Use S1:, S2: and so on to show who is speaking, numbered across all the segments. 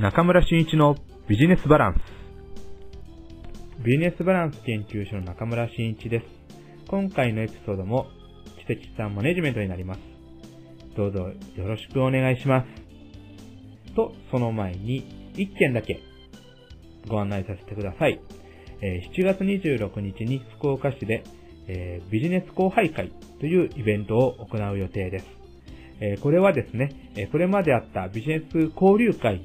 S1: 中村俊一のビジネスバランス。ビジネスバランス研究所の中村俊一です。今回のエピソードも知的資産マネジメントになります。どうぞよろしくお願いします。と、その前に1件だけご案内させてください。7月26日に福岡市でビジネス交配会というイベントを行う予定です。これはですね、これまであったビジネス交流会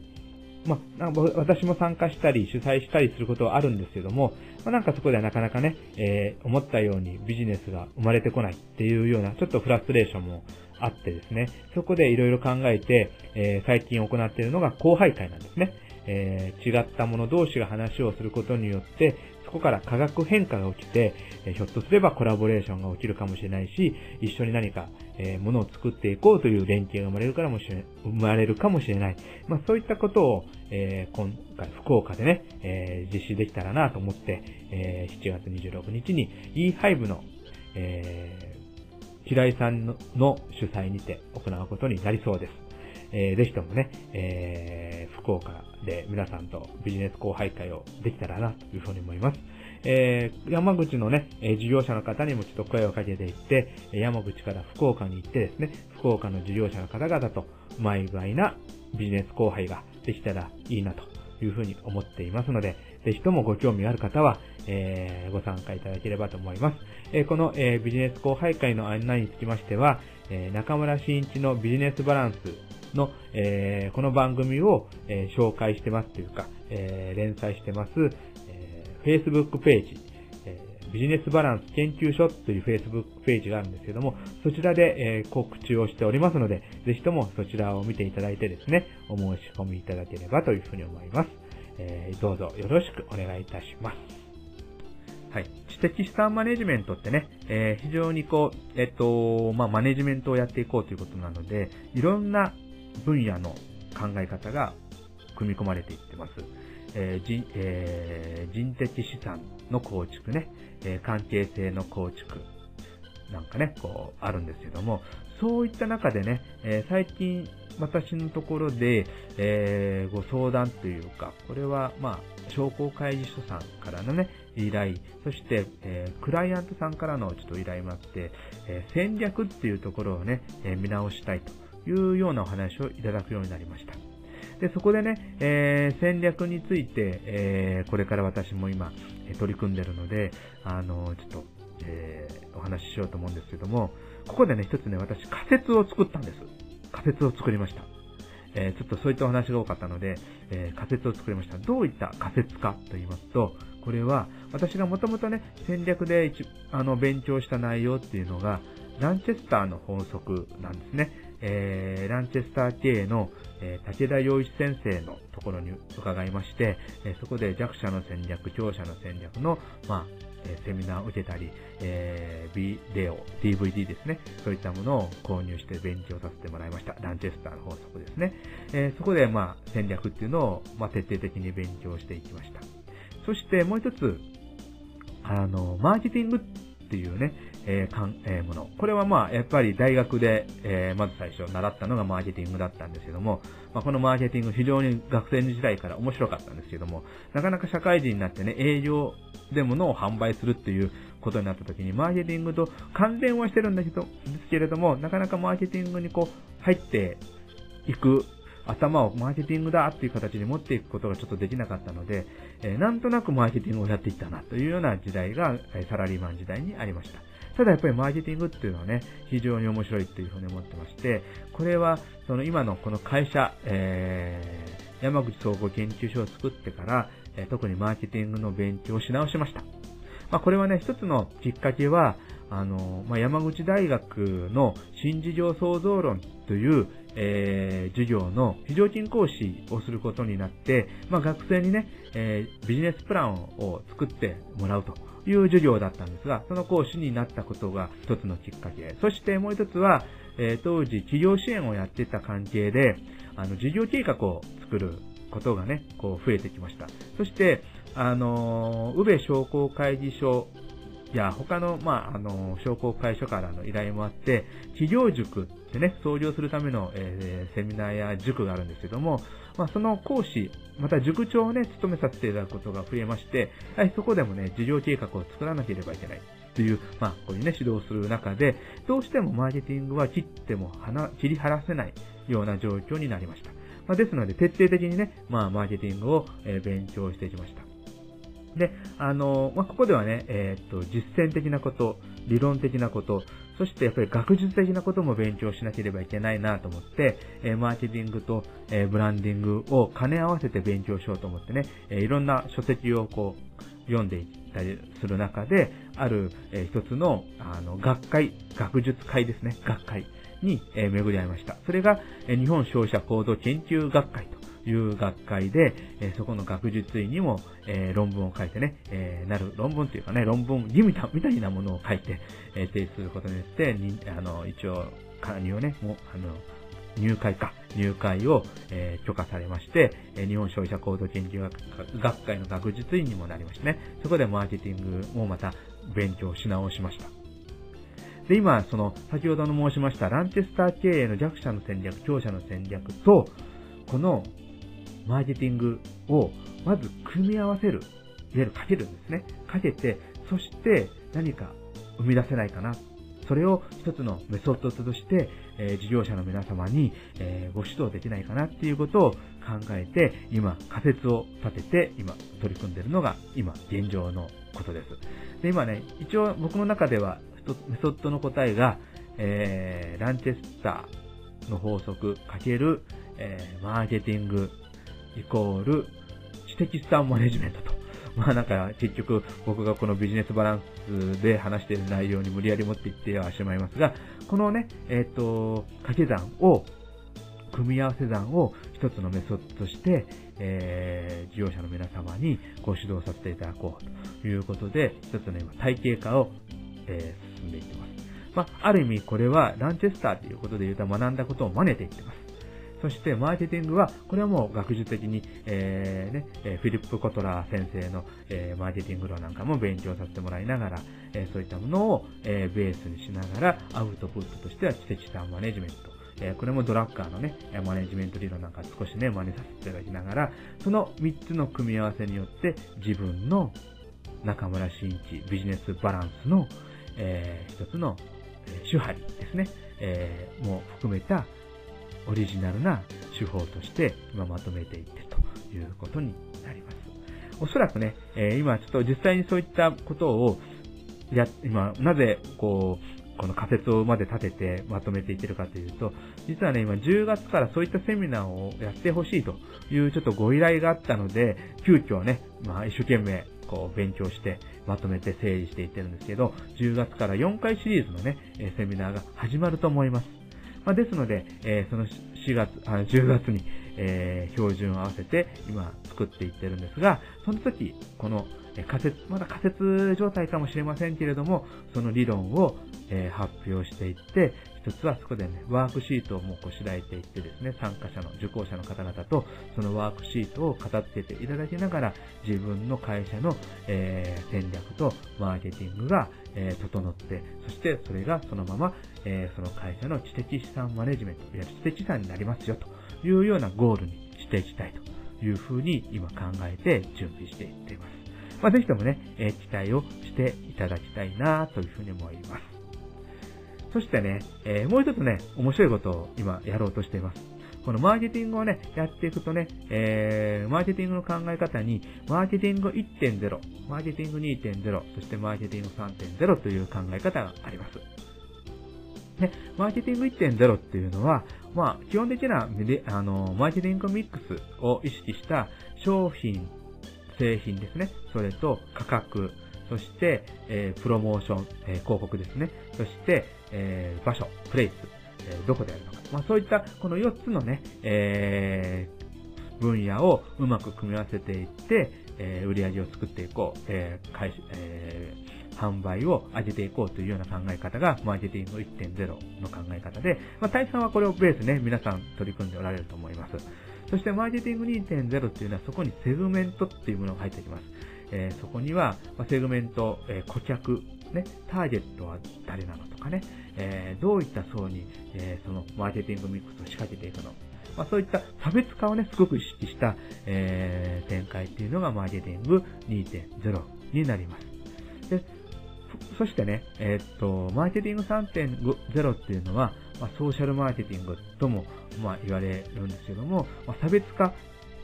S1: まあ、私も参加したり主催したりすることはあるんですけども、まあ、なんかそこではなかなかね、えー、思ったようにビジネスが生まれてこないっていうような、ちょっとフラストレーションもあってですね、そこでいろいろ考えて、えー、最近行っているのが後輩会なんですね。えー、違った者同士が話をすることによって、そこから化学変化が起きて、えひょっとすればコラボレーションが起きるかもしれないし、一緒に何か、えー、ものを作っていこうという連携が生まれるからもしれ生まれるかもしれない。まあそういったことを、えー、今回福岡でね、えー、実施できたらなと思って、え、7月26日に eHive の、えー、平井さんの主催にて行うことになりそうです。えー、ぜひともね、えー、福岡で皆さんとビジネス交配会をできたらなというふうに思います。えー、山口のね、え事業者の方にもちょっと声をかけていって、山口から福岡に行ってですね、福岡の事業者の方々とうまい具合なビジネス交配ができたらいいなというふうに思っていますので、ぜひともご興味ある方は、えー、ご参加いただければと思います。えー、この、えー、ビジネス交配会の案内につきましては、え中村新一のビジネスバランスの、えこの番組を、え紹介してますというか、え連載してます、え Facebook ページ、えビジネスバランス研究所という Facebook ページがあるんですけども、そちらで、え告知をしておりますので、ぜひともそちらを見ていただいてですね、お申し込みいただければというふうに思います。え、どうぞよろしくお願いいたします。知的資産マネジメントってね、えー、非常にこう、えっと、まあ、マネジメントをやっていこうということなので、いろんな分野の考え方が組み込まれていってます。えー人えー、人的資産の構築ね、え、関係性の構築。なんかね、こう、あるんですけども、そういった中でね、え、最近私のところで、えー、ご相談というか、これは、まあ、商工会議所さんからのね、依頼、そして、えー、クライアントさんからのちょっと依頼もあって、えー、戦略っていうところをね、え見直したいというようなお話をいただくようになりました。で、そこでね、えー、戦略について、えー、これから私も今、え取り組んでるので、あの、ちょっと、えー、お話ししようと思うんですけども、ここでね、一つね、私仮説を作ったんです。仮説を作りました。えー、ちょっとそういったお話が多かったので、えー、仮説を作りました。どういった仮説かと言いますと、これは、私がもともとね、戦略であの、勉強した内容っていうのが、ランチェスターの法則なんですね。えー、ランチェスター系の、えー、武田洋一先生のところに伺いまして、えー、そこで弱者の戦略、強者の戦略の、まあ、えセミナーを受けたり、えー、ビデオ、DVD ですね。そういったものを購入して勉強させてもらいました。ランチェスターの法則ですね。えー、そこで、まあ、戦略っていうのを、まあ、徹底的に勉強していきました。そしてもう一つ、あの、マーケティングっていうね、えー、かん、えー、もの。これはまあ、やっぱり大学で、えー、まず最初習ったのがマーケティングだったんですけども、まあ、このマーケティング非常に学生時代から面白かったんですけども、なかなか社会人になってね、営業で物を販売するっていうことになった時に、マーケティングと関連はしてるんだけど、ですけれども、なかなかマーケティングにこう、入っていく頭をマーケティングだっていう形に持っていくことがちょっとできなかったので、え、なんとなくマーケティングをやっていったなというような時代が、えサラリーマン時代にありました。ただやっぱりマーケティングっていうのはね、非常に面白いっていうふうに思ってまして、これは、その今のこの会社、えー、山口総合研究所を作ってから、え、特にマーケティングの勉強をし直しました。まあ、これはね、一つのきっかけは、あの、まあ、山口大学の新事業創造論という、えー、授業の非常勤講師をすることになって、まあ、学生にね、えー、ビジネスプランを作ってもらうという授業だったんですが、その講師になったことが一つのきっかけ。そしてもう一つは、えー、当時企業支援をやっていた関係で、あの、事業計画を作ることがね、こう増えてきました。そして、あの、宇部商工会議所や他の、まあ、あの、商工会所からの依頼もあって、企業塾ってね、創業するための、えー、セミナーや塾があるんですけども、まあ、その講師、また塾長をね、務めさせていただくことが増えまして、はりそこでもね、事業計画を作らなければいけない。という、まあ、こういうね、指導する中で、どうしてもマーケティングは切っても切り離せないような状況になりました。まあ、ですので、徹底的にね、まあ、マーケティングを、え勉強してきました。で、あの、まあ、ここではね、えー、っと、実践的なこと、理論的なこと、そしてやっぱり学術的なことも勉強しなければいけないなと思って、えー、マーケティングと、えー、ブランディングを兼ね合わせて勉強しようと思ってね、えいろんな書籍をこう、読んでいったりする中で、ある、え一つの、あの、学会、学術会ですね、学会に、え巡り合いました。それが、え日本消費者行動研究学会という学会で、えそこの学術院にも、え論文を書いてね、えなる論文というかね、論文義務みたいなものを書いて、え提出することによって、にあの、一応、加入をね、もう、あの、入会か、入会を、えー、許可されまして、え、日本消費者行動研究学会の学術院にもなりましてね、そこでマーケティングをまた勉強し直しました。で、今、その、先ほどの申しました、ランチェスター経営の弱者の戦略、強者の戦略と、このマーケティングをまず組み合わせる。いわゆるかけるんですね。かけて、そして何か生み出せないかな。それを一つのメソッドとして、えー、事業者の皆様に、えー、ご指導できないかなっていうことを考えて、今仮説を立てて、今取り組んでいるのが、今現状のことです。で、今ね、一応僕の中では、メソッドの答えが、えー、ランチェスターの法則かける、えー、マーケティングイコール知的資産マネジメントと。まあなんか結局僕がこのビジネスバランスで話している内容に無理やり持っていってはしまいますが、このね、えっ、ー、と、掛け算を、組み合わせ算を一つのメソッドとして、えー、事業者の皆様にご指導させていただこうということで、一つの今体系化を、えー、進んでいってます。まあ、ある意味これはランチェスターということで言うと学んだことを真似ていってます。そして、マーケティングは、これはもう学術的に、えー、ね、えフィリップ・コトラー先生の、えー、マーケティング論なんかも勉強させてもらいながら、えー、そういったものを、えベースにしながら、アウトプットとしては知的資産マネジメント、えこれもドラッカーのね、マネジメント理論なんか少しね、真似させていただきながら、その3つの組み合わせによって、自分の中村真一ビジネスバランスの、えー、一つの手張りですね、えー、も含めたオリジナルな手法として今まとめていってということになります。おそらくね、え、今ちょっと実際にそういったことをや、今、なぜ、こう、この仮説をまで立ててまとめていってるかというと、実はね、今10月からそういったセミナーをやってほしいというちょっとご依頼があったので、急遽ね、まあ一生懸命こう勉強してまとめて整理していってるんですけど、10月から4回シリーズのね、セミナーが始まると思います。まあ、ですので、えー、その4月、あ10月に、えー、標準を合わせて今作っていってるんですが、その時、この仮説、まだ仮説状態かもしれませんけれども、その理論を、え、発表していって、一つはそこでね、ワークシートをもうこしらえていってですね、参加者の、受講者の方々と、そのワークシートを片付けていただきながら、自分の会社の、え、戦略とマーケティングが、え、整って、そしてそれがそのまま、え、その会社の知的資産マネジメント、いわゆる知的資産になりますよ、というようなゴールにしていきたいというふうに今考えて準備していっています。まあ、ぜひともね、え期待をしていただきたいなというふうに思います。そしてね、え、もう一つね、面白いことを今やろうとしています。このマーケティングをね、やっていくとね、えー、マーケティングの考え方に、マーケティング1.0、マーケティング2.0、そしてマーケティング3.0という考え方があります。ね、マーケティング1.0っていうのは、まあ、基本的なあの、マーケティングミックスを意識した商品、製品ですね。それと価格、そして、えー、プロモーション、えー、広告ですね。そして、えー、場所、プレイス、えどこでやるのか。まあ、そういったこの4つのね、え分野をうまく組み合わせていって、え売り上げを作っていこう、えー開始え販売を上げていこうというような考え方が、マーケティング1.0の考え方で、まあ、大半はこれをベースね、皆さん取り組んでおられると思います。そして、マーケティング2.0っていうのは、そこにセグメントっていうものが入ってきます。えー、そこには、まセグメント、えー、顧客、ね、ターゲットは誰なのとかね、えー、どういった層に、えそのマーケティングミックスを仕掛けていくのまあ、そういった差別化をね、すごく意識した、え、展開っていうのがマーケティング2.0になります。でそしてね、えー、っと、マーケティング3.0っていうのは、まあ、ソーシャルマーケティングとも、まあ、言われるんですけども、まあ、差別化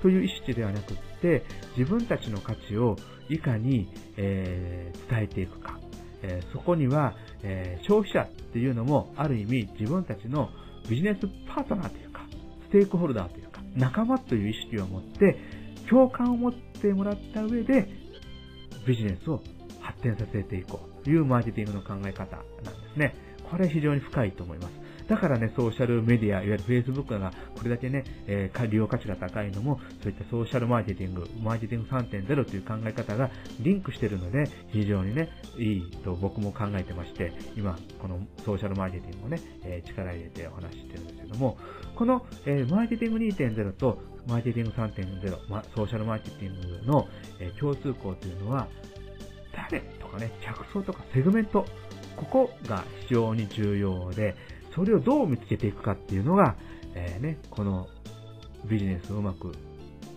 S1: という意識ではなくって、自分たちの価値をいかに、えー、伝えていくか。えー、そこには、えー、消費者っていうのも、ある意味自分たちのビジネスパートナーというか、ステークホルダーというか、仲間という意識を持って、共感を持ってもらった上で、ビジネスを発展させていこうというマーケティングの考え方なんですね。これ非常に深いと思います。だからね、ソーシャルメディア、いわゆる Facebook がこれだけね、えー、利用価値が高いのも、そういったソーシャルマーケティング、マーケティング3.0という考え方がリンクしているので、非常にね、いいと僕も考えてまして、今、このソーシャルマーケティングをね、えー、力入れてお話ししてるんですけども、この、えー、マーケティング2.0とマーケティング3.0、ま、ソーシャルマーケティングの、え共通項というのは、誰とかね、客層とかセグメント、ここが非常に重要で、それをどう見つけていくかっていうのが、えー、ね、このビジネスをうまく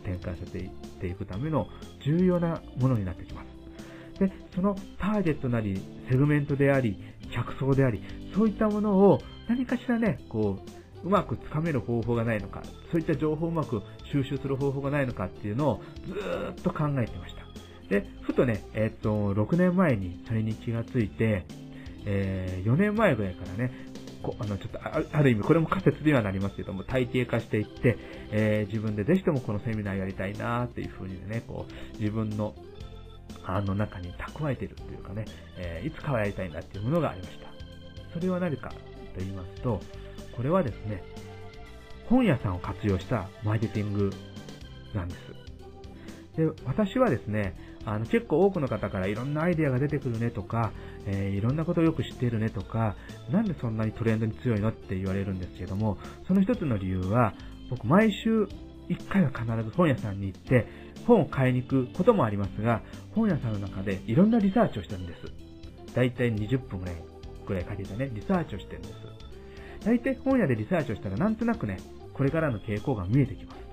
S1: 展開させていくための重要なものになってきます。で、そのターゲットなり、セグメントであり、客層であり、そういったものを何かしらね、こう、うまくつかめる方法がないのか、そういった情報をうまく収集する方法がないのかっていうのをずっと考えてました。で、ふとね、えっと、6年前にそれに気がついて、えー、4年前ぐらいからね、こあの、ちょっとあ、ある意味、これも仮説ではなりますけども、体系化していって、えー、自分でぜひともこのセミナーやりたいなっていうふうにね、こう、自分の、あの中に蓄えているというかね、えー、いつかはやりたいなっていうものがありました。それは何かと言いますと、これはですね、本屋さんを活用したマーケティングなんです。で、私はですね、あの、結構多くの方からいろんなアイデアが出てくるねとか、えー、いろんなことをよく知っているねとか、なんでそんなにトレンドに強いのって言われるんですけども、その一つの理由は、僕毎週1回は必ず本屋さんに行って、本を買いに行くこともありますが、本屋さんの中でいろんなリサーチをしてるんです。だいたい20分ぐらい、ぐらいかけてね、リサーチをしてるんです。だいたい本屋でリサーチをしたらなんとなくね、これからの傾向が見えてきます。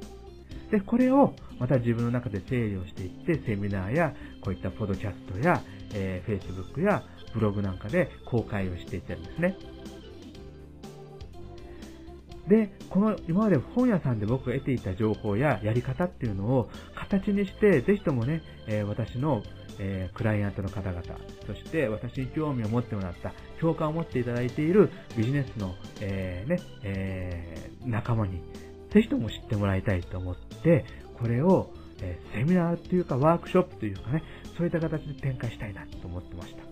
S1: で、これをまた自分の中で整理をしていって、セミナーや、こういったポドキャストや、えー、Facebook やブログなんかで公開をしていってるんですね。で、この今まで本屋さんで僕が得ていた情報ややり方っていうのを形にして、ぜひともね、えー、私の、えー、クライアントの方々、そして私に興味を持ってもらった、共感を持っていただいているビジネスの、えー、ね、え仲間にぜひとも知ってもらいたいと思って、これを、えセミナーというかワークショップというかね、そういった形で展開したいなと思ってました。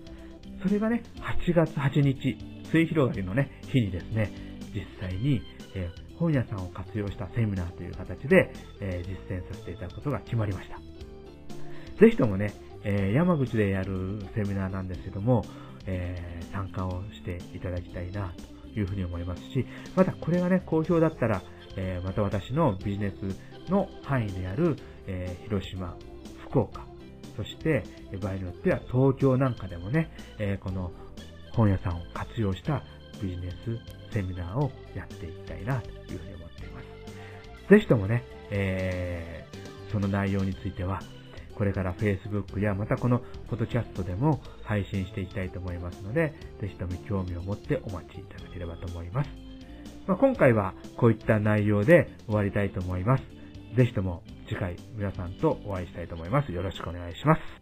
S1: それがね、8月8日、末広がりのね、日にですね、実際に、え本屋さんを活用したセミナーという形で、え実践させていただくことが決まりました。ぜひともね、え山口でやるセミナーなんですけども、え参加をしていただきたいなというふうに思いますし、またこれがね、好評だったら、えまた私のビジネスの範囲である、え広島、福岡、そして場合によっては東京なんかでもね、えこの本屋さんを活用したビジネスセミナーをやっていきたいなというふうに思っています。ぜひともね、えー、その内容については、これから Facebook やまたこのポッドキャストでも配信していきたいと思いますので、ぜひとも興味を持ってお待ちいただければと思います。まあ、今回はこういった内容で終わりたいと思います。ぜひとも次回皆さんとお会いしたいと思います。よろしくお願いします。